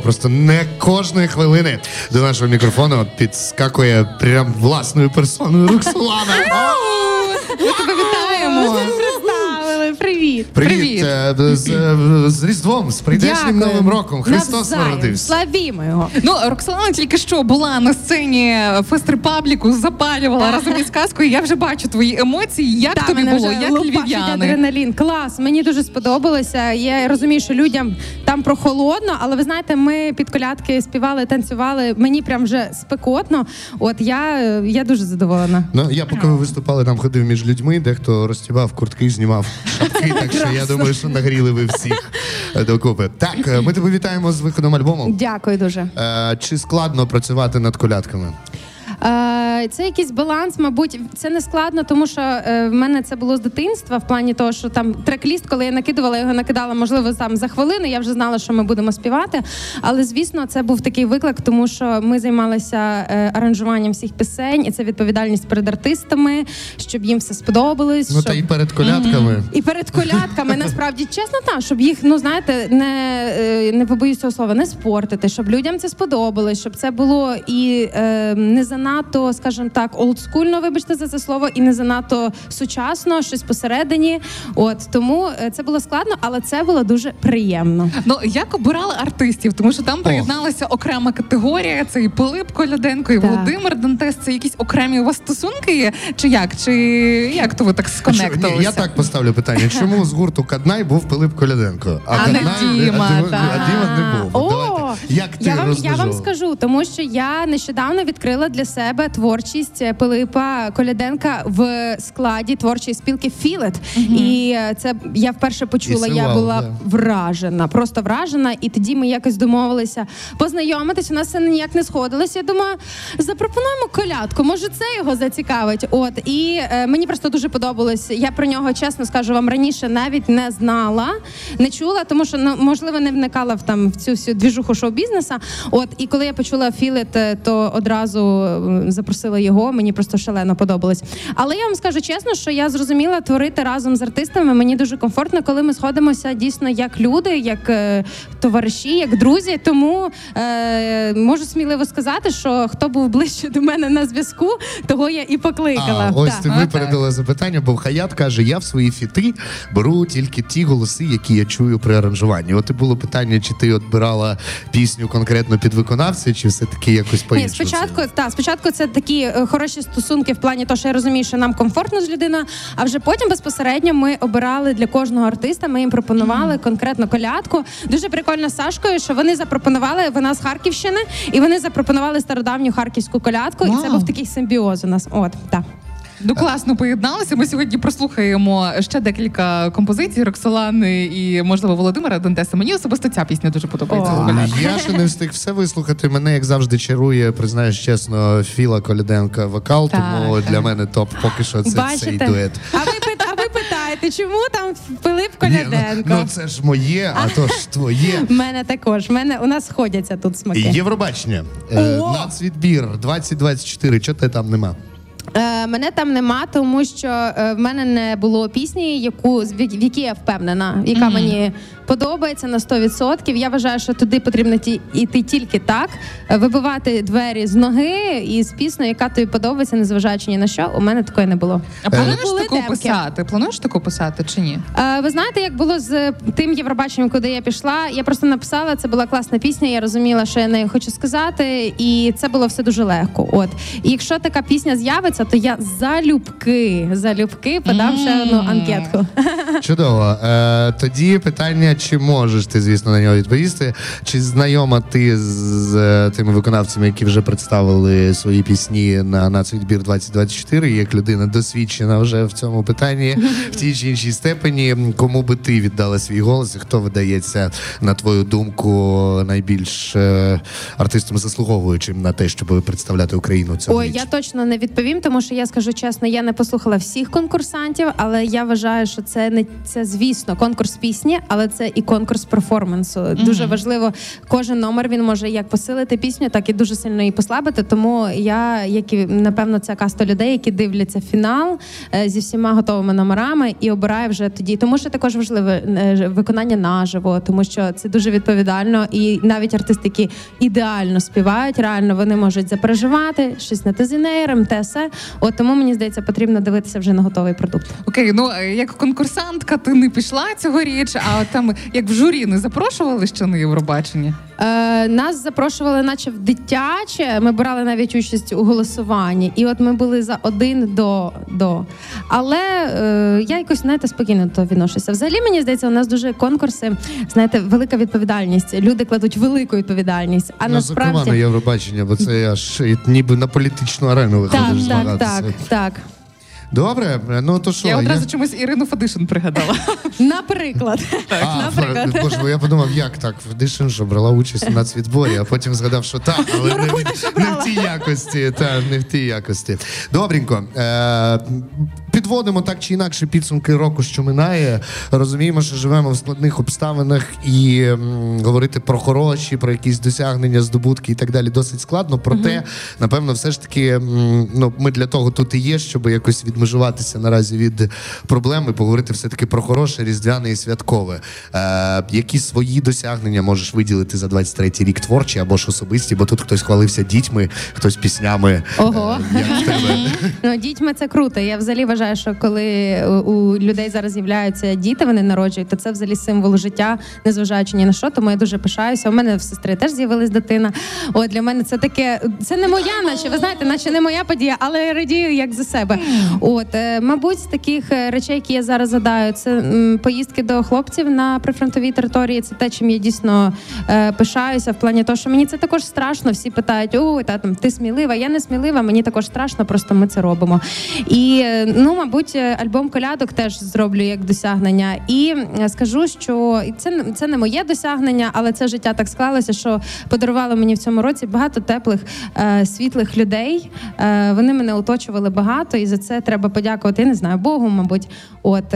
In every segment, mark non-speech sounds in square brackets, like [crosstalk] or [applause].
Просто не кожної хвилини до нашого мікрофону підскакує прям власною персоною Роксолана. Ми тебе вітаємо. Представили, привіт. Привіт, Привіт. е, З, е, з Різдвом, з прийдешнім Дякую. Новим роком. Христос Навзаєм. народився. Славімо його. Ну, Роксолана тільки що була на сцені Фест Репабліку, запалювала разом із казкою. Я вже бачу твої емоції. Як Та, тобі було? Як львів'яни? адреналін. Клас, мені дуже сподобалося. Я розумію, що людям там прохолодно, але ви знаєте, ми під колядки співали, танцювали. Мені прям вже спекотно. От я, я дуже задоволена. Ну, я поки ви виступали, там ходив між людьми, дехто розтібав куртки, знімав шапки, так що я думаю, що нагріли ви всіх е, докупи. Так, е, ми тебе вітаємо з виходом альбому. Дякую дуже. Е, Чи складно працювати над колядками? Е, Це якийсь баланс, мабуть, це не складно, тому що е, в мене це було з дитинства, в плані того, що там трек-ліст, коли я накидувала, його накидала, можливо, там за хвилину. Я вже знала, що ми будемо співати. Але звісно, це був такий виклик, тому що ми займалися е, аранжуванням всіх пісень, і це відповідальність перед артистами, щоб їм все сподобалось. Ну щоб... та і перед колядками. І перед колядками насправді чесно так, щоб їх, ну знаєте, не, не побоюсь цього слова, не спортити, щоб людям це сподобалось, щоб це було і е, не занадто, скажімо так, олдскульно, вибачте за це слово, і не занадто сучасно, щось посередині. От тому е, це було складно, але це було дуже приємно. Ну як обирали артистів? Тому що там приєдналася окрема категорія. Це і Пилип Коляденко, і Так. Володимир Дантес. Це якісь окремі у вас стосунки є? Чи як? Чи як то ви так А? Ні, я так поставлю питання. Чому з гурту Каднай був Пилип Коляденко? А не Каднай- Діма, а а Діма не був. О, Як ти я вам, я вам скажу, тому що я нещодавно відкрила для себе творчість е, Пилипа Коляденка в складі творчої спілки Філет. І е, це я вперше почула. Я була да. вражена, просто вражена. І тоді ми якось домовилися познайомитись. У нас все ніяк не сходилося. Я думаю, запропонуємо колядку. Може, це його зацікавить. От і е, мені просто дуже подобалось. Я про нього чесно скажу вам раніше навіть не знала, не чула, тому що ну можливо не вникала в там в цю всю двіжуху шоу-бізнеса. От і коли я почула Філет, е, то одразу запросила його. Мені просто шалено подобалось. Але я вам скажу чесно, що я зрозуміла творити разом з артистами. Мені дуже комфортно, коли ми сходимося дійсно як люди, як е, товариші, як друзі. Тому е, можу сміливо сказати, що хто був ближче до мене на зв'язку, того я і покликала. А, ось Так. ти випередила запитання, бо Хаят каже: я в свої фіти беру тільки ті голоси, які я чую при аранжуванні. От і було питання, чи ти відбирала пісню конкретно під виконавця, чи все-таки якось по Ні, іншому. спочатку та спочатку це такі е, хороші стосунки в плані того, що я розумію, що нам комфортно з людиною. А вже потім безпосередньо ми обирали для кожного артиста. Ми їм пропонували конкретно колядку. Дуже прикольно з Сашкою, що вони запропонували вона з Харківщини, і вони запропонували стародавню харківську колядку. І це був такий симбіоз у нас. От так. Ну класно поєдналися. Ми сьогодні прослухаємо ще декілька композицій Роксолани і можливо Володимира Дантеса. Мені особисто ця пісня дуже подобається. Я ще не встиг все вислухати. Мене, як завжди, чарує, признаюсь чесно, Філа Коляденка вокал, Так, тому так. для мене топ поки що це цей дует. А ви а ви питаєте, чому там Пилип Ні, ну, Коляденко? ну це ж моє, а то ж твоє. В [laughs] мене також. В мене у нас сходяться тут смаки. Євробачення. Е, О! Нацвідбір 2024. Чого те там нема? Е, мене там нема, тому що е, в мене не було пісні, яку в якій я впевнена, яка мені подобається на 100%. Я вважаю, що туди потрібно ті йти тільки так, е, вибивати двері з ноги і з піснею, яка тобі подобається, незважаючи ні на що. У мене такої не було. А плануєш таку демки. писати? Плануєш таку писати чи ні? Ви знаєте, як було з тим Євробаченням, куди я пішла? Я просто написала, це була класна пісня. Я розуміла, що я нею хочу сказати, і це було все дуже легко. От і якщо така пісня з'явиться, то я залюбки, залюбки подам ще одну анкетку. Чудово. Е, тоді питання, чи можеш ти, звісно, на нього відповісти? Чи знайома ти з, з, е, тими виконавцями, які вже представили свої пісні на нацвідбір 2024, як людина досвідчена вже в цьому питанні в тій чи іншій степені? Кому би ти віддала свій голос? І хто видається, на твою думку, найбільш е, артистом заслуговуючим на те, щоб представляти Україну цьому Ой, я точно не відповім, тому тому що я скажу чесно, я не послухала всіх конкурсантів, але я вважаю, що це не це, звісно, конкурс пісні, але це і конкурс перформансу. Дуже важливо, кожен номер він може як посилити пісню, так і дуже сильно її послабити. Тому я, як і напевно, ця каста людей, які дивляться фінал е, зі всіма готовими номерами і обирає вже тоді. Тому що також важливе е, виконання наживо, тому що це дуже відповідально, і навіть артисти, які ідеально співають, реально вони можуть запереживати щось на тезінейром, те все. От тому мені здається, потрібно дивитися вже на готовий продукт. Окей, ну е, як конкурсантка ти не пішла цьогоріч, а там як в журі не запрошували ще на Євробачення? Е, нас запрошували, наче в дитяче. Ми брали навіть участь у голосуванні, і от ми були за один до. до. Але е, я якось знаєте спокійно до того відношуся. Взагалі мені здається, у нас дуже конкурси, знаєте, велика відповідальність. Люди кладуть велику відповідальність. А Ну, зокрема, на Євробачення, бо це аж ніби на політичну арену так, виходиш так, змагатися. так, так. Добре, ну то що? я одразу чомусь Ірину Фадишин пригадала. [laughs] Наприклад, А, наприклад. Боже, бо я подумав, як так? Федишин, що брала участь у нацвідборі, а потім згадав, що так, але Ну, не, в- не в тій якості. Та, не в тій якості. Добренько. Е, підводимо так чи інакше підсумки року, що минає. Розуміємо, що живемо в складних обставинах і м, говорити про хороші, про якісь досягнення, здобутки і так далі досить складно. Проте, напевно, все ж таки, м, ну, ми для того тут і є, щоб якось відмежуватися наразі від проблем і поговорити все-таки про хороше, різдвяне і святкове. Е, які свої досягнення можеш виділити за 23-й рік творчі або ж особисті, бо тут хтось хвалився дітьми, хтось піснями. Ого. Е, як в тебе? [laughs] Ну, дітьми це круто. Я взагалі вважаю, що коли у- у людей зараз з'являються діти, вони народжують, то це взагалі символ життя, незважаючи ні на що. Тому я дуже пишаюся. У мене в сестри теж з'явилась дитина. От для мене це таке, це не моя, наче ви знаєте, наче не моя подія, але я радію як за себе. От е, мабуть, з таких е, речей, які я зараз згадаю, це поїздки до хлопців на прифронтовій території. Це те, чим я дійсно е, пишаюся в плані того, що мені це також страшно. Всі питають: ой, та там ти смілива. Я не смілива, мені також страшно, просто ми це робимо. І е, ну, мабуть, е, альбом колядок теж зроблю як досягнення. І е, скажу, що це, це не моє досягнення, але це життя так склалося, що подарувало мені в цьому році багато теплих, е, світлих людей. Вони мене оточували багато, і за це треба подякувати. Я не знаю, Богу, мабуть. От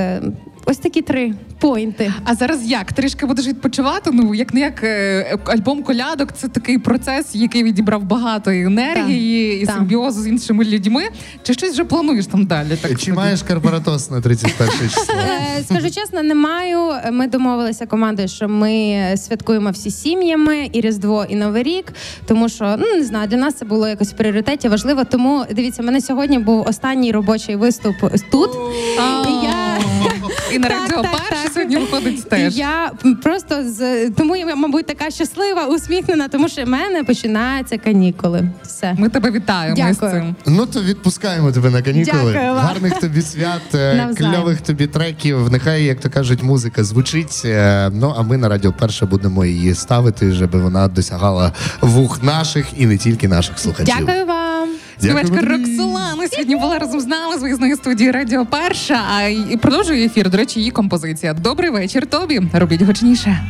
ось такі три поінти. А зараз як? Трішки будеш відпочивати? Ну як не як е, альбом колядок, це такий процес, який відібрав багато енергії і Так. симбіозу з іншими людьми. Чи щось вже плануєш там далі? Так Чи собі? маєш карпаратос на 31 число? Е, Скажу чесно, не маю. Ми домовилися командою, що ми святкуємо всі сім'ями і Різдво, і Новий рік. Тому що ну не знаю, для нас це було якось в пріоритеті важливо. Тому дивіться, в мене сьогодні був останній робочий виступ тут. І я І на радіо перше сьогодні виходить теж. я просто з тому я, мабуть, така щаслива, усміхнена, тому що в мене починаються канікули. Все. Ми тебе вітаємо Дякую. з цим. Ну то відпускаємо тебе на канікули. Дякую вам. Гарних тобі свят, е, кльових тобі треків. Нехай, як то кажуть, музика звучить. Е, Ну а ми на радіо перше будемо її ставити, щоб вона досягала вух наших і не тільки наших слухачів. Дякую вам. Дякую тобі. Роксолана сьогодні була разом з нами з виїзної студії Радіо Перша. А і продовжує ефір. До речі, її композиція. Добрий вечір тобі. Робіть гучніше.